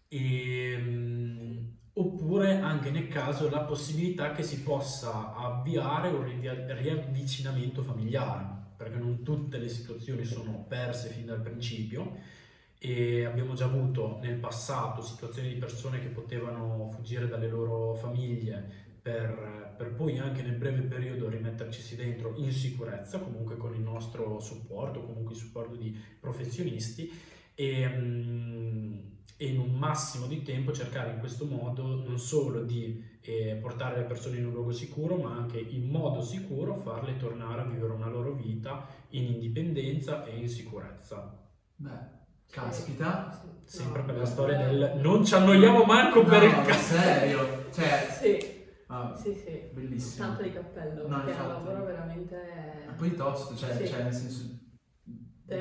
e, oppure anche nel caso la possibilità che si possa avviare un riavvicinamento familiare, perché non tutte le situazioni sono perse fin dal principio. E abbiamo già avuto nel passato situazioni di persone che potevano fuggire dalle loro famiglie per, per, poi anche nel breve periodo rimetterci dentro in sicurezza, comunque con il nostro supporto, comunque il supporto di professionisti. E, mm, e in un massimo di tempo cercare in questo modo non solo di eh, portare le persone in un luogo sicuro, ma anche in modo sicuro farle tornare a vivere una loro vita in indipendenza e in sicurezza. Beh. Caspita, sempre no, per la storia del non ci annoiamo manco no, per il cazzo. serio? Cioè, sì. Ah, sì, sì. Bellissimo. Tanto di cappello, no, perché infatti. è un lavoro veramente... Ma poi tosto, cioè, sì. cioè nel senso...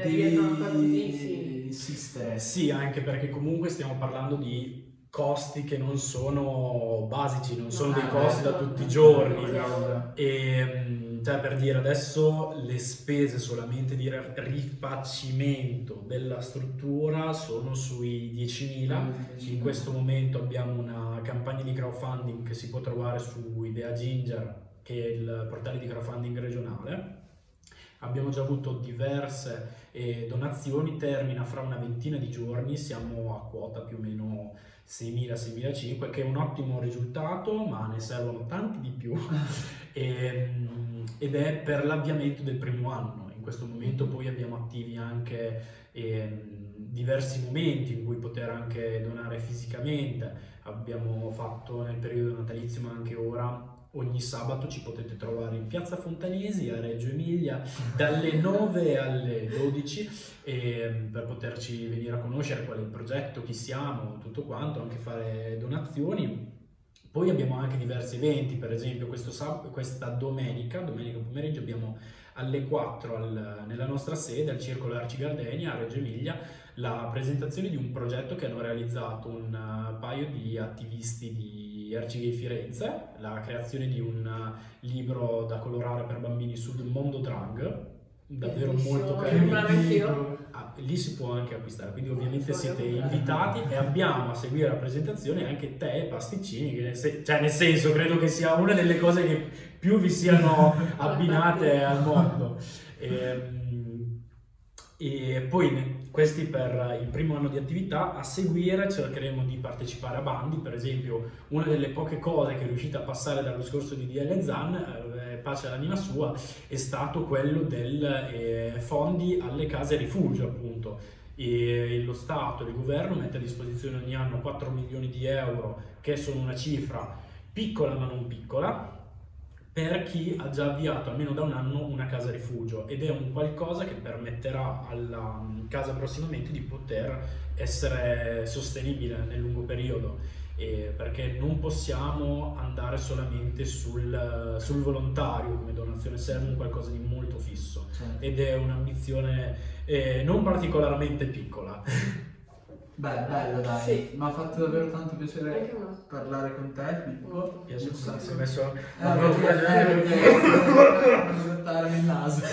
Devi sì. insistere. Sì, anche perché comunque stiamo parlando di costi che non sono basici, non sono no, dei ah, costi da tutti i giorni. E cioè per dire adesso le spese solamente di rifacimento della struttura sono sui 10.000 in questo momento abbiamo una campagna di crowdfunding che si può trovare su Idea Ginger che è il portale di crowdfunding regionale abbiamo già avuto diverse eh, donazioni termina fra una ventina di giorni siamo a quota più o meno 6.000-6.500 che è un ottimo risultato ma ne servono tanti di più e, (laughs) ehm, ed è per l'avviamento del primo anno. In questo momento poi abbiamo attivi anche eh, diversi momenti in cui poter anche donare fisicamente. Abbiamo fatto nel periodo natalizio ma anche ora ogni sabato ci potete trovare in piazza Fontanesi a Reggio Emilia dalle (laughs) 9 alle 12 e, per poterci venire a conoscere qual è il progetto, chi siamo, tutto quanto, anche fare donazioni. Poi abbiamo anche diversi eventi, per esempio sab- questa domenica, domenica pomeriggio abbiamo alle 4 al, nella nostra sede al Circolo Arci Gardenia a Reggio Emilia la presentazione di un progetto che hanno realizzato un uh, paio di attivisti di Arcigay Firenze, la creazione di un libro da colorare per bambini sul mondo drag, davvero molto carino. Ah, lì si può anche acquistare, quindi ovviamente siete invitati e abbiamo a seguire la presentazione anche te e pasticcini, che nel, se- cioè nel senso credo che sia una delle cose che più vi siano (laughs) abbinate al mondo. E, ehm, e poi questi per il primo anno di attività, a seguire cercheremo di partecipare a bandi, per esempio una delle poche cose che è riuscita a passare dallo scorso di DL Zan, eh, pace all'anima sua, è stato quello del eh, fondi alle case rifugio appunto. E lo Stato, il governo mette a disposizione ogni anno 4 milioni di euro, che sono una cifra piccola ma non piccola, per chi ha già avviato almeno da un anno una casa rifugio ed è un qualcosa che permetterà alla mm, casa prossimamente di poter essere sostenibile nel lungo periodo eh, perché non possiamo andare solamente sul, sul, volontario come donazione, serve un qualcosa di molto fisso certo. ed è un'ambizione eh, non particolarmente piccola. (laughs) Beh, bello dai, sì. mi ha fatto davvero tanto piacere parlare con te Filippo. Piace un sacco, si è messo eh, a (laughs) buttare il naso.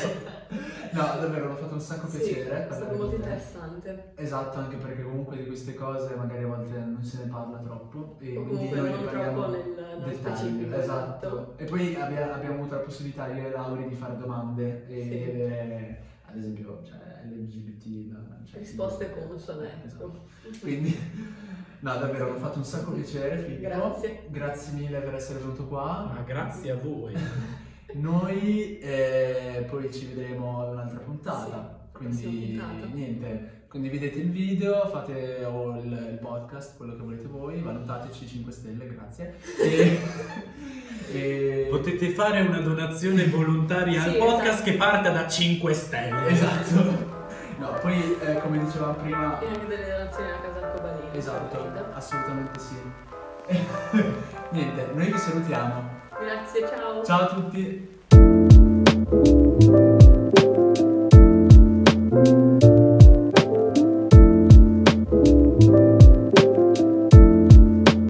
No, davvero, mi ha fatto un sacco piacere. Sì, è stato molto interessante. Esatto, anche perché comunque di queste cose magari a volte non se ne parla troppo. E o quindi noi non parliamo troppo nel, nel specifico. Esatto. esatto. E poi abbiamo, abbiamo avuto la possibilità io e Lauri di fare domande e sì. di avere ad esempio cioè, LGBT cioè, risposte consone esatto. quindi (laughs) no davvero mi ha fatto un sacco piacere Filippo grazie grazie mille per essere venuto qua ma grazie a voi (laughs) noi eh, poi ci vedremo ad un'altra puntata sì. Quindi puntata. niente, condividete il video, fate o il, il podcast, quello che volete voi, valutateci 5 stelle, grazie. E, e- Potete fare una donazione volontaria al Sì, podcast esatto. che parta da 5 stelle. Esatto. No, poi eh, come dicevamo prima, E anche delle donazioni a casa arcobaleno. esatto, ovviamente. assolutamente sì. (laughs) niente, noi vi salutiamo. Grazie, ciao. Ciao a tutti.